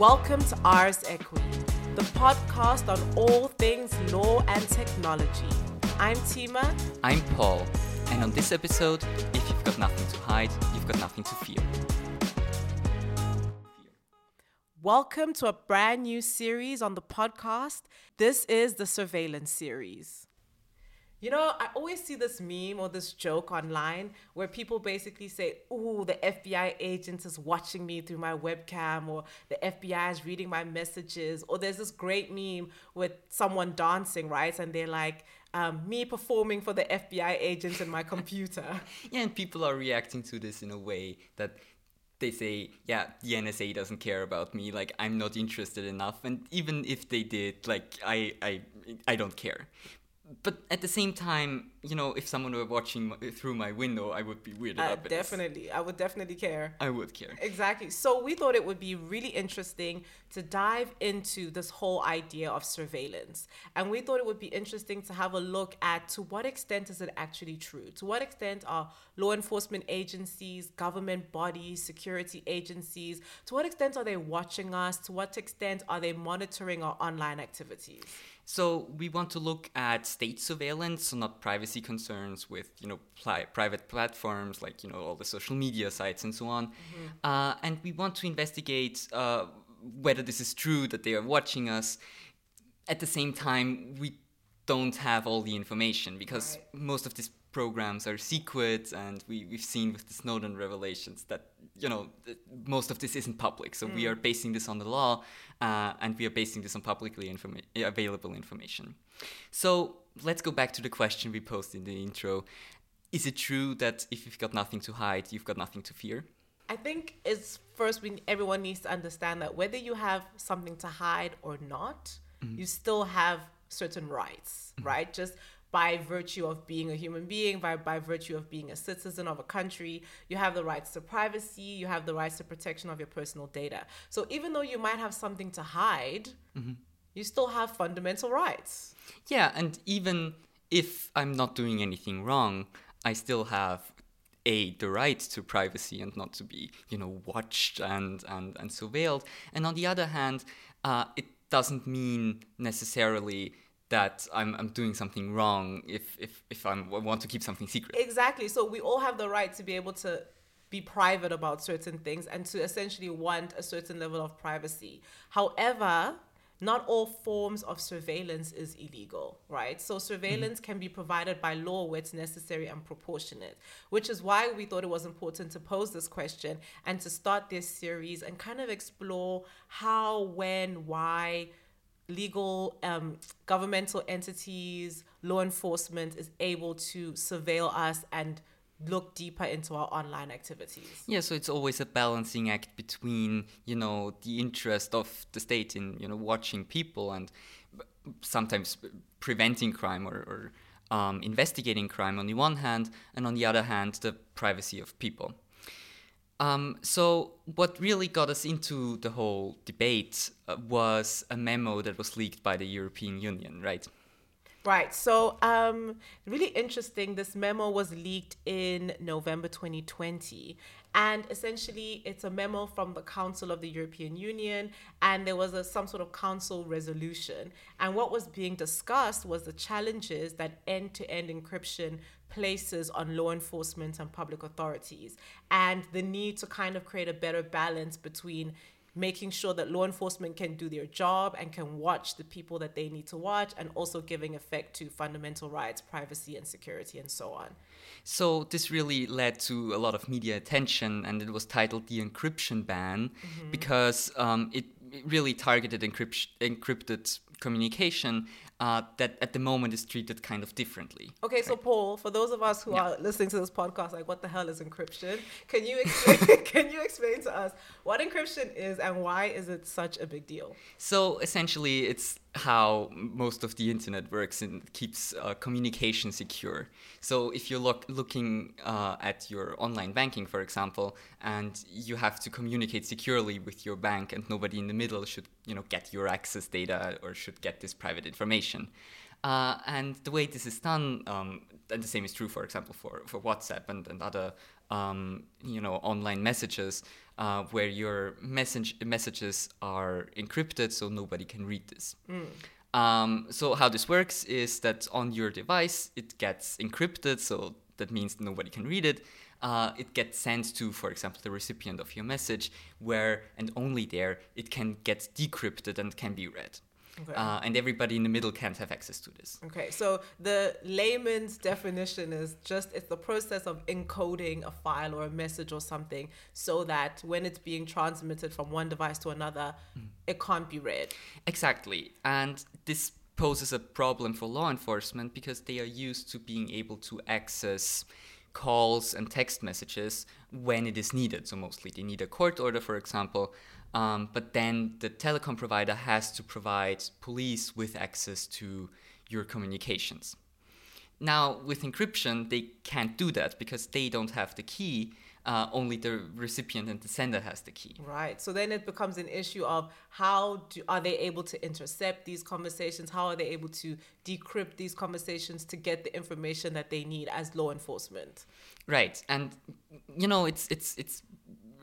Welcome to Ars Aequi, the podcast on all things law and technology. I'm Tima. I'm Paul, and on this episode, if you've got nothing to hide, you've got nothing to fear. Welcome to a brand new series on the podcast. This is the surveillance series. You know, I always see this meme or this joke online where people basically say, Ooh, the FBI agent is watching me through my webcam, or the FBI is reading my messages. Or there's this great meme with someone dancing, right? And they're like, um, me performing for the FBI agent in my computer. yeah, and people are reacting to this in a way that they say, yeah, the NSA doesn't care about me, like I'm not interested enough, and even if they did, like I, I, I don't care but at the same time, you know, if someone were watching through my window, I would be weirded uh, out. Definitely, I would definitely care. I would care. Exactly. So we thought it would be really interesting to dive into this whole idea of surveillance, and we thought it would be interesting to have a look at to what extent is it actually true? To what extent are law enforcement agencies, government bodies, security agencies, to what extent are they watching us? To what extent are they monitoring our online activities? So we want to look at state surveillance, so not privacy concerns with you know pli- private platforms like you know all the social media sites and so on, mm-hmm. uh, and we want to investigate uh, whether this is true that they are watching us. At the same time, we don't have all the information because right. most of these programs are secret, and we, we've seen with the Snowden revelations that you know most of this isn't public. So mm. we are basing this on the law, uh, and we are basing this on publicly informa- available information. So let's go back to the question we posed in the intro. Is it true that if you've got nothing to hide, you've got nothing to fear? I think it's first we, everyone needs to understand that whether you have something to hide or not, mm-hmm. you still have certain rights, mm-hmm. right? Just by virtue of being a human being, by, by virtue of being a citizen of a country. You have the rights to privacy, you have the rights to protection of your personal data. So even though you might have something to hide, mm-hmm. you still have fundamental rights. Yeah, and even if I'm not doing anything wrong, I still have a the right to privacy and not to be you know watched and and and surveilled and on the other hand uh, it doesn't mean necessarily that I'm, I'm doing something wrong if, if, if I'm, I want to keep something secret. Exactly. So we all have the right to be able to be private about certain things and to essentially want a certain level of privacy. However, not all forms of surveillance is illegal, right? So surveillance mm-hmm. can be provided by law where it's necessary and proportionate, which is why we thought it was important to pose this question and to start this series and kind of explore how, when, why legal um, governmental entities, law enforcement is able to surveil us and look deeper into our online activities. Yeah, so it's always a balancing act between, you know, the interest of the state in, you know, watching people and sometimes preventing crime or, or um, investigating crime on the one hand, and on the other hand, the privacy of people. Um, so, what really got us into the whole debate uh, was a memo that was leaked by the European Union, right? Right. So, um, really interesting. This memo was leaked in November 2020. And essentially, it's a memo from the Council of the European Union, and there was a, some sort of council resolution. And what was being discussed was the challenges that end to end encryption places on law enforcement and public authorities and the need to kind of create a better balance between making sure that law enforcement can do their job and can watch the people that they need to watch and also giving effect to fundamental rights privacy and security and so on so this really led to a lot of media attention and it was titled the encryption ban mm-hmm. because um, it really targeted encrypt- encrypted communication uh, that at the moment is treated kind of differently. Okay, right? so Paul, for those of us who yeah. are listening to this podcast, like what the hell is encryption? Can you explain, can you explain to us what encryption is and why is it such a big deal? So essentially, it's how most of the internet works and keeps uh, communication secure. So if you're look, looking uh, at your online banking, for example, and you have to communicate securely with your bank, and nobody in the middle should, you know, get your access data or should get this private information. Uh, and the way this is done, um, and the same is true, for example, for, for WhatsApp and, and other um, you know online messages. uh, where your message messages are encrypted, so nobody can read this. Um, so how this works is that on your device it gets encrypted, so that means nobody can read it. Uh, it gets sent to, for example, the recipient of your message, where and only there it can get decrypted and can be read. Okay. Uh, and everybody in the middle can't have access to this. Okay, so the layman's definition is just it's the process of encoding a file or a message or something so that when it's being transmitted from one device to another, it can't be read. Exactly. And this poses a problem for law enforcement because they are used to being able to access calls and text messages when it is needed. So, mostly they need a court order, for example. Um, but then the telecom provider has to provide police with access to your communications. Now, with encryption, they can't do that because they don't have the key. Uh, only the recipient and the sender has the key. Right. So then it becomes an issue of how do, are they able to intercept these conversations? How are they able to decrypt these conversations to get the information that they need as law enforcement? Right, and you know it's it's it's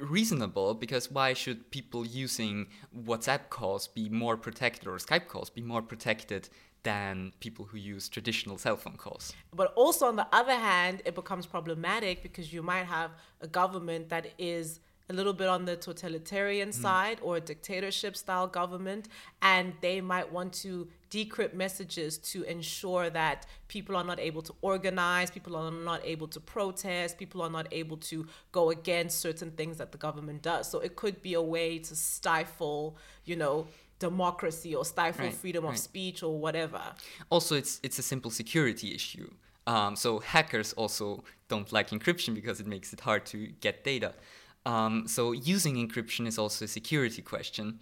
reasonable because why should people using WhatsApp calls be more protected or Skype calls be more protected than people who use traditional cell phone calls? But also, on the other hand, it becomes problematic because you might have a government that is a little bit on the totalitarian mm. side or a dictatorship style government, and they might want to decrypt messages to ensure that people are not able to organize, people are not able to protest, people are not able to go against certain things that the government does. So it could be a way to stifle, you know, democracy or stifle Right, freedom of speech or whatever. Also, it's it's a simple security issue. Um, so hackers also don't like encryption because it makes it hard to get data. Um, so using encryption is also a security question,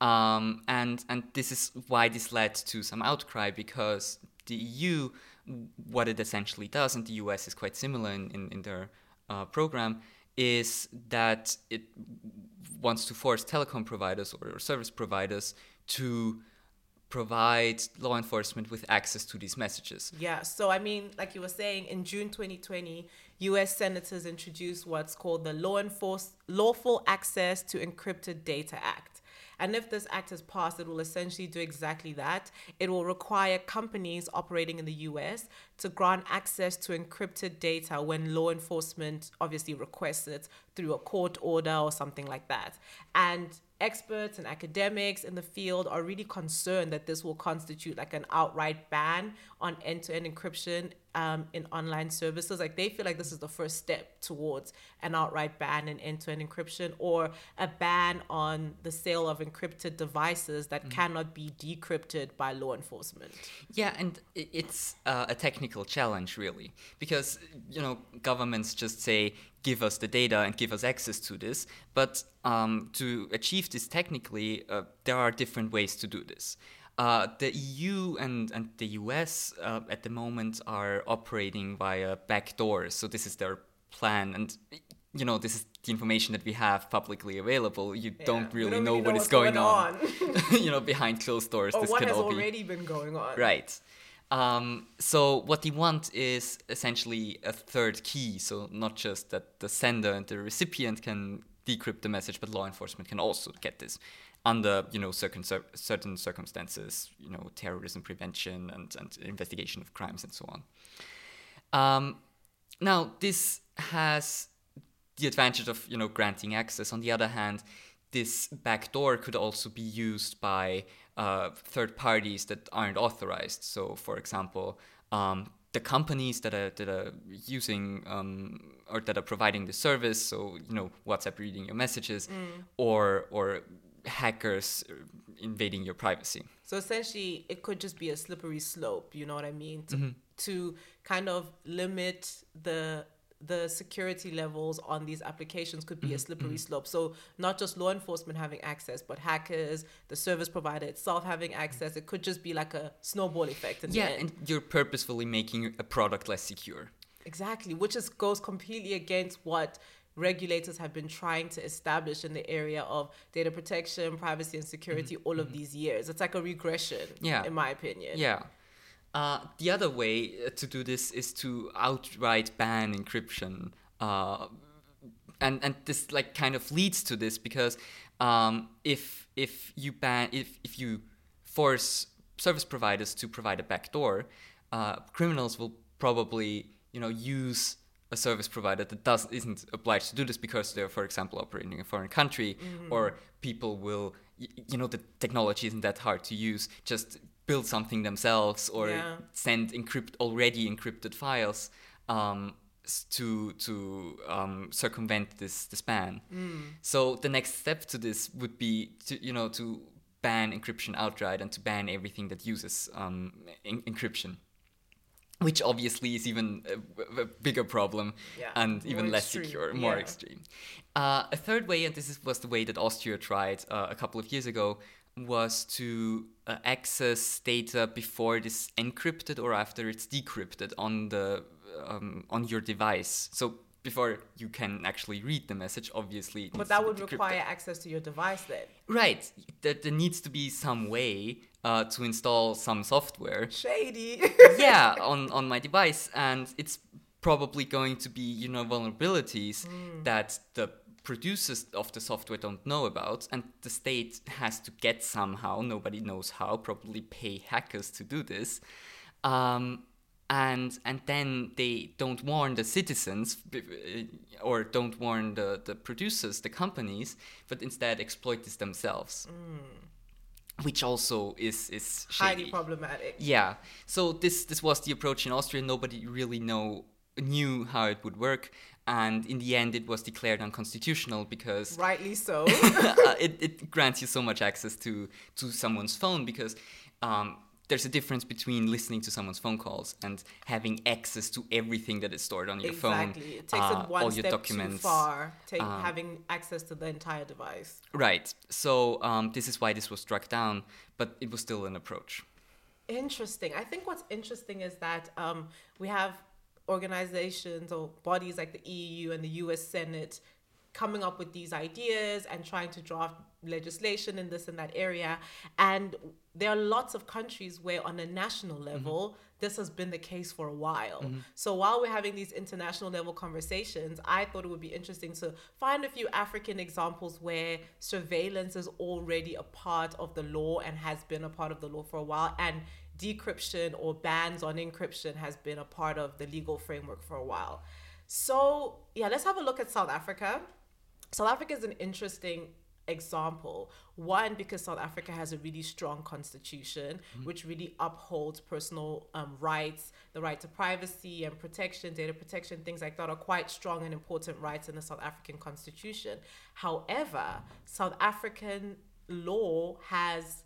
um, and and this is why this led to some outcry because the EU, what it essentially does, and the US is quite similar in in, in their uh, program, is that it wants to force telecom providers or service providers to provide law enforcement with access to these messages. Yeah, so I mean, like you were saying, in June 2020, US senators introduced what's called the Law Enforce Lawful Access to Encrypted Data Act. And if this act is passed, it will essentially do exactly that. It will require companies operating in the US to grant access to encrypted data when law enforcement obviously requests it through a court order or something like that. And experts and academics in the field are really concerned that this will constitute like an outright ban on end-to-end encryption um, in online services. Like they feel like this is the first step towards an outright ban in end-to-end encryption or a ban on the sale of encrypted devices that cannot be decrypted by law enforcement. Yeah, and it's uh, a technical challenge, really, because you know governments just say, "Give us the data and give us access to this." But um, to achieve this technically, uh, there are different ways to do this. Uh, the EU and, and the US uh, at the moment are operating via backdoors, so this is their plan, and you know this is the information that we have publicly available. You Yeah, don't really don't know really what know is what's going, going on. you know, behind closed doors, or this what can has all be already been going on Right. Um, so what they want is essentially a third key. So not just that the sender and the recipient can decrypt the message, but law enforcement can also get this under you know certain certain circumstances. You know, terrorism prevention and and investigation of crimes and so on. Um, now this has the advantage of you know granting access. On the other hand, this backdoor could also be used by uh, third parties that aren't authorized. So, for example, um, the companies that are that are using um, or that are providing the service. So, you know, WhatsApp reading your messages, or or hackers invading your privacy. So essentially, it could just be a slippery slope. You know what I mean? To, to kind of limit the the security levels on these applications could be a mm-hmm, slippery mm-hmm. slope. So not just law enforcement having access, but hackers, the service provider itself having mm-hmm. access. It could just be like a snowball effect. Yeah, and you're purposefully making a product less secure. Exactly, which is goes completely against what regulators have been trying to establish in the area of data protection, privacy, and security all of these years. It's like a regression, Yeah. in my opinion. Yeah. Uh, the other way uh, to do this is to outright ban encryption uh, and and this like kind of leads to this because um, if if you ban if if you force service providers to provide a backdoor, uh, criminals will probably you know use a service provider that does isn't obliged to do this because they're, for example, operating in a foreign country, mm-hmm. or people will, you know, the technology isn't that hard to use. Just build something themselves or yeah. send encrypt already encrypted files um, to to um, circumvent this this ban. Mm. So the next step to this would be to you know to ban encryption outright and to ban everything that uses um, en- encryption which obviously is even a, a bigger problem yeah, and even less extreme. secure, more yeah. extreme. Uh, a third way, and this is, was the way that Austria tried uh, a couple of years ago, was to uh, access data before it is encrypted or after it's decrypted on the um, on your device. So before you can actually read the message, obviously. But that would require access to your device then. Right. There, there needs to be some way uh, to install some software. Shady. yeah, on, on my device. And it's probably going to be, you know, vulnerabilities mm. that the producers of the software don't know about. And the state has to get somehow, nobody knows how, probably pay hackers to do this. Um, and and then they don't warn the citizens or don't warn the, the producers the companies but instead exploit this themselves mm. which also is is shady. highly problematic yeah so this this was the approach in austria nobody really know knew how it would work and in the end it was declared unconstitutional because rightly so uh, it, it grants you so much access to to someone's phone because um, there's a difference between listening to someone's phone calls and having access to everything that is stored on your exactly. phone. Exactly. It takes uh, it one all step documents. too far, take, um, having access to the entire device. Right. So um, this is why this was struck down, but it was still an approach. Interesting. I think what's interesting is that um, we have organizations or bodies like the EU and the US Senate coming up with these ideas and trying to draft legislation in this and that area. And there are lots of countries where, on a national mm-hmm. level, mm-hmm. this has been the case for a while. Mm-hmm. So while we're having these international level conversations, I thought it would be interesting to find a few African examples where surveillance is already a part of the law and has been a part of the law for a while. And decryption or bans on encryption has been a part of the legal framework for a while. So, yeah, let's have a look at South Africa. South Africa is an interesting example. One, because South Africa has a really strong constitution, mm-hmm. which really upholds personal um, rights, the right to privacy and protection, data protection, things like that are quite strong and important rights in the South African constitution. However, South African law has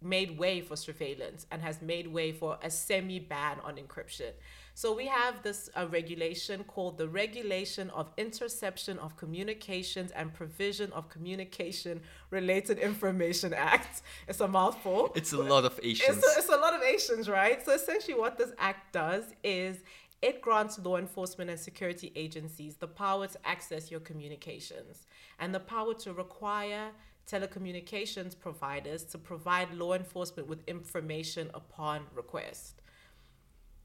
made way for surveillance and has made way for a semi ban on encryption. So we have this uh, regulation called the Regulation of Interception of Communications and Provision of Communication Related Information Act. It's a mouthful. It's a lot of Asians. It's a, it's a lot of Asians, right? So essentially, what this act does is it grants law enforcement and security agencies the power to access your communications and the power to require telecommunications providers to provide law enforcement with information upon request.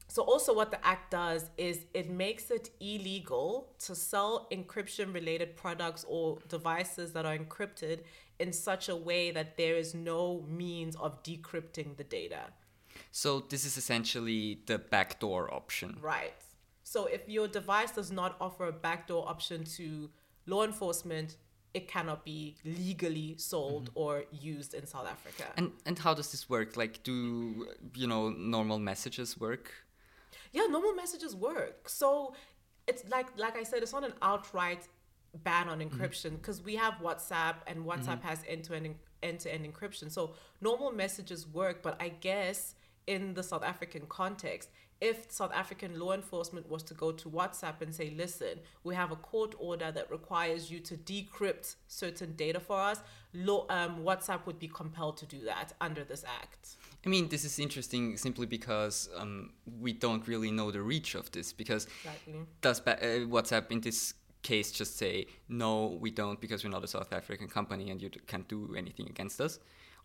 So, also, what the Act does is it makes it illegal to sell encryption related products or devices that are encrypted in such a way that there is no means of decrypting the data. So, this is essentially the backdoor option. Right. So, if your device does not offer a backdoor option to law enforcement, it cannot be legally sold mm-hmm. or used in South Africa. And and how does this work? Like do you know normal messages work? yeah, normal messages work. So it's like like I said, it's not an outright ban on mm-hmm. encryption because mm-hmm. we have WhatsApp and WhatsApp mm-hmm. has end to end end to end encryption. So normal messages work, but I guess in the South African context, if South African law enforcement was to go to WhatsApp and say, listen, we have a court order that requires you to decrypt certain data for us, law, um, WhatsApp would be compelled to do that under this act. I mean, this is interesting simply because um, we don't really know the reach of this. Because exactly. does ba- uh, WhatsApp in this case just say, no, we don't because we're not a South African company and you can't do anything against us?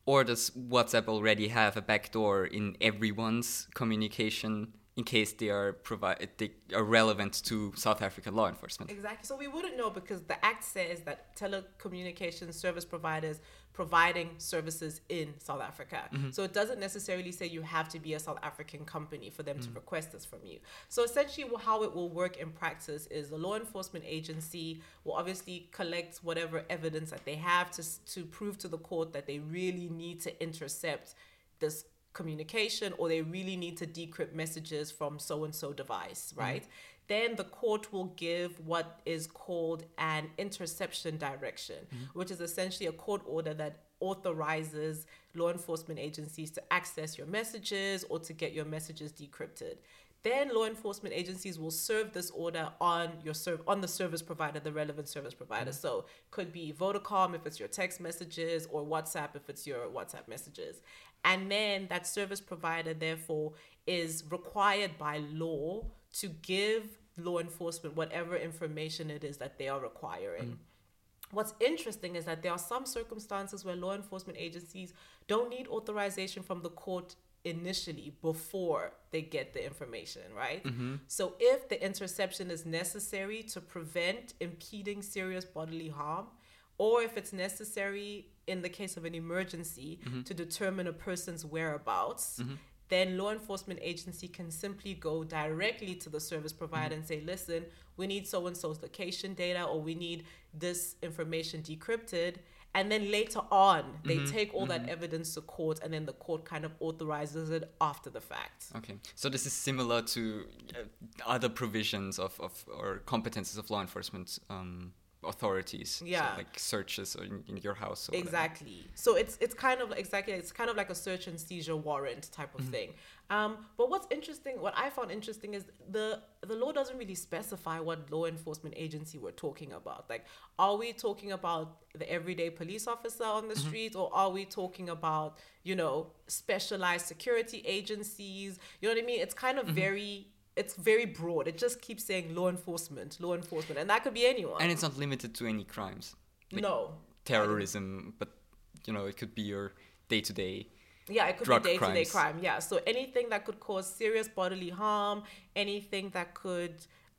Or does WhatsApp already have a backdoor in everyone's communication in case they are provide they are relevant to South African law enforcement. Exactly. So we wouldn't know because the act says that telecommunications service providers providing services in South Africa. Mm-hmm. So it doesn't necessarily say you have to be a South African company for them mm-hmm. to request this from you. So essentially, how it will work in practice is the law enforcement agency will obviously collect whatever evidence that they have to to prove to the court that they really need to intercept this communication or they really need to decrypt messages from so and so device, mm-hmm. right? Mm-hmm. Then the court will give what is called an interception direction, mm-hmm. which is essentially a court order that authorizes law enforcement agencies to access your messages or to get your messages decrypted then law enforcement agencies will serve this order on your serv- on the service provider, the relevant service provider. Mm-hmm. So could be Vodacom if it's your text messages or WhatsApp if it's your WhatsApp messages. And then that service provider therefore is required by law to give law enforcement whatever information it is that they are requiring. Mm. What's interesting is that there are some circumstances where law enforcement agencies don't need authorization from the court initially before they get the information, right? Mm-hmm. So if the interception is necessary to prevent impeding serious bodily harm, or if it's necessary in the case of an emergency mm-hmm. to determine a person's whereabouts, mm-hmm. then law enforcement agency can simply go directly to the service provider and say, listen, we need so and so's location data or we need this information decrypted and then later on they mm-hmm, take all mm-hmm. that evidence to court and then the court kind of authorizes it after the fact. Okay. So this is similar to uh, other provisions of, of or competences of law enforcement um, authorities yeah so like searches in, in your house exactly whatever. so it's it's kind of exactly it's kind of like a search and seizure warrant type of mm-hmm. thing um, but what's interesting what i found interesting is the the law doesn't really specify what law enforcement agency we're talking about like are we talking about the everyday police officer on the mm-hmm. street or are we talking about you know specialized security agencies you know what i mean it's kind of mm-hmm. very it's very broad. It just keeps saying law enforcement, law enforcement, and that could be anyone. And it's not limited to any crimes. Like no. Terrorism, but you know, it could be your day to day. Yeah, it could be day to day crime. Yeah, so anything that could cause serious bodily harm, anything that could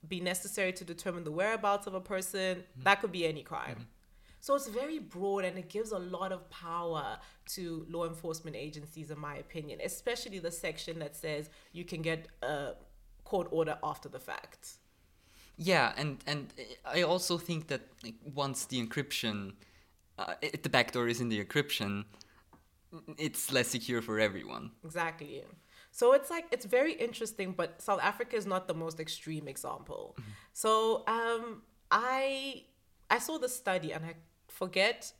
be necessary to determine the whereabouts of a person, mm-hmm. that could be any crime. Mm-hmm. So it's very broad and it gives a lot of power to law enforcement agencies, in my opinion, especially the section that says you can get a court order after the fact. Yeah, and and I also think that like, once the encryption, uh, it, the backdoor is in the encryption, it's less secure for everyone. Exactly. So it's like it's very interesting, but South Africa is not the most extreme example. Mm-hmm. So um, I I saw the study and I forget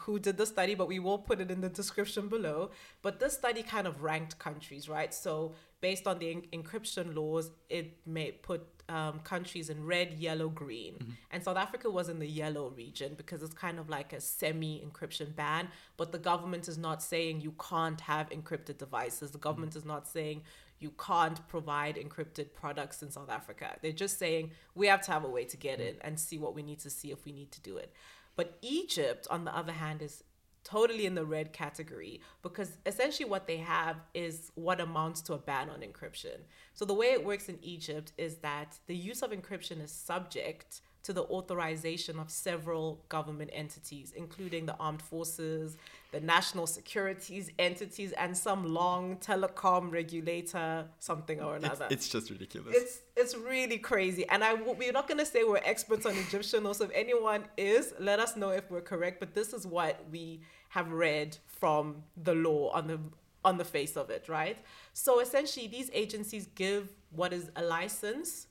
who did the study, but we will put it in the description below. But this study kind of ranked countries, right? So based on the en- encryption laws, it may put um, countries in red, yellow, green. Mm-hmm. And South Africa was in the yellow region because it's kind of like a semi encryption ban. But the government is not saying you can't have encrypted devices. The government mm-hmm. is not saying you can't provide encrypted products in South Africa. They're just saying we have to have a way to get mm-hmm. in and see what we need to see if we need to do it. But Egypt, on the other hand, is totally in the red category because essentially what they have is what amounts to a ban on encryption. So the way it works in Egypt is that the use of encryption is subject to the authorization of several government entities, including the armed forces, the national securities entities, and some long telecom regulator, something or another. It's, it's just ridiculous. It's it's really crazy, and I we're not gonna say we're experts on Egyptian law. So if anyone is, let us know if we're correct. But this is what we have read from the law on the on the face of it, right? So essentially, these agencies give what is a license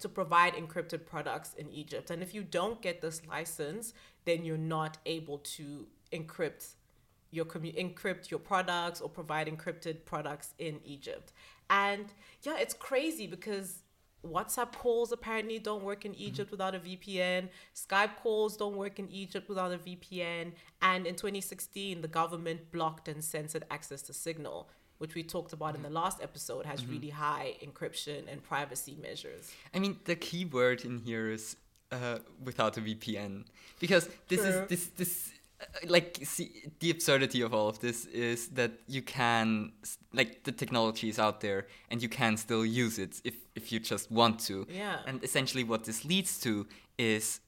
to provide encrypted products in Egypt. And if you don't get this license, then you're not able to encrypt your commu- encrypt your products or provide encrypted products in Egypt. And yeah, it's crazy because WhatsApp calls apparently don't work in Egypt mm-hmm. without a VPN. Skype calls don't work in Egypt without a VPN. And in 2016, the government blocked and censored access to Signal, which we talked about in the last episode, has mm-hmm. really high encryption and privacy measures. I mean, the key word in here is uh, without a VPN, because this True. is this this like see the absurdity of all of this is that you can like the technology is out there and you can still use it if if you just want to Yeah. and essentially what this leads to is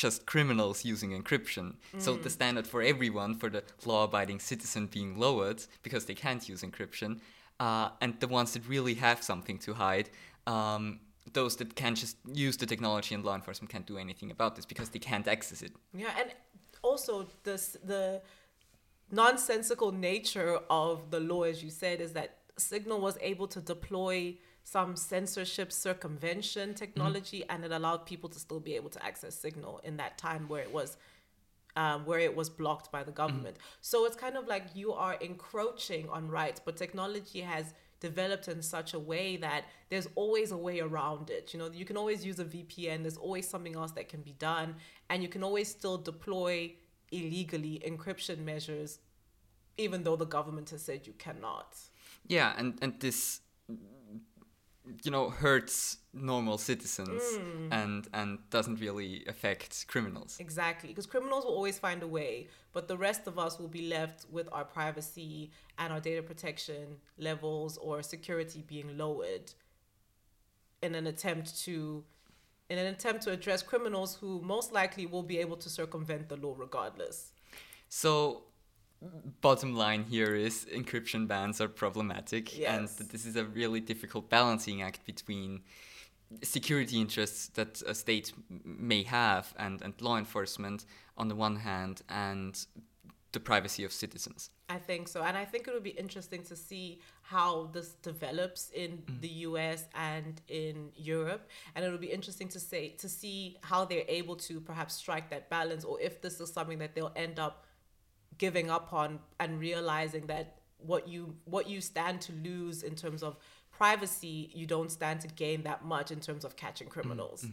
just criminals using encryption. So the standard for everyone for the law-abiding citizen being lowered because they can't use encryption uh, and the ones that really have something to hide um, those that can just use the technology and law enforcement can't do anything about this because they can't access it. Yeah, and also this the nonsensical nature of the law, as you said, is that Signal was able to deploy some censorship circumvention technology, and it allowed people to still be able to access Signal in that time where it was. Um, where it was blocked by the government. So it's kind of like you are encroaching on rights, but technology has developed in such a way that there's always a way around it. You know, you can always use a VPN, there's always something else that can be done, and you can always still deploy illegally encryption measures, even though the government has said you cannot. Yeah, and and this you know hurts normal citizens mm. and and doesn't really affect criminals. Exactly, because criminals will always find a way, but the rest of us will be left with our privacy and our data protection levels or security being lowered in an attempt to in an attempt to address criminals who most likely will be able to circumvent the law regardless. So bottom line here is encryption bans are problematic and Yes. that this is a really difficult balancing act between security interests that a state may have and, and law enforcement on the one hand and the privacy of citizens. I think so. And I think it would be interesting to see how this develops in mm-hmm. the US and in Europe. And it would be interesting to say to see how they're able to perhaps strike that balance or if this is something that they'll end up giving up on and realizing that what you what you stand to lose in terms of privacy, you don't stand to gain that much in terms of catching criminals.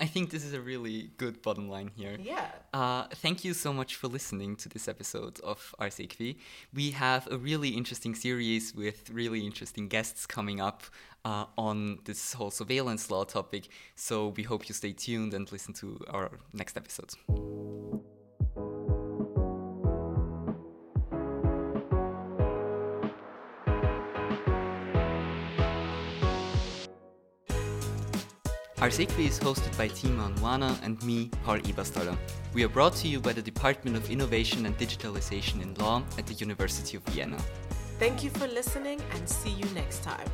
I think this is a really good bottom line here. Yeah. Uh, thank you so much for listening to this episode of Ars Aequi. We have a really interesting series with really interesting guests coming up uh, on this whole surveillance law topic. So we hope you stay tuned and listen to our next episode. Ars Aequi is hosted by Tima Anwana and me, Paul Eberstaller. We are brought to you by the Department of Innovation and Digitalization in Law at the University of Vienna. Thank you for listening and see you next time.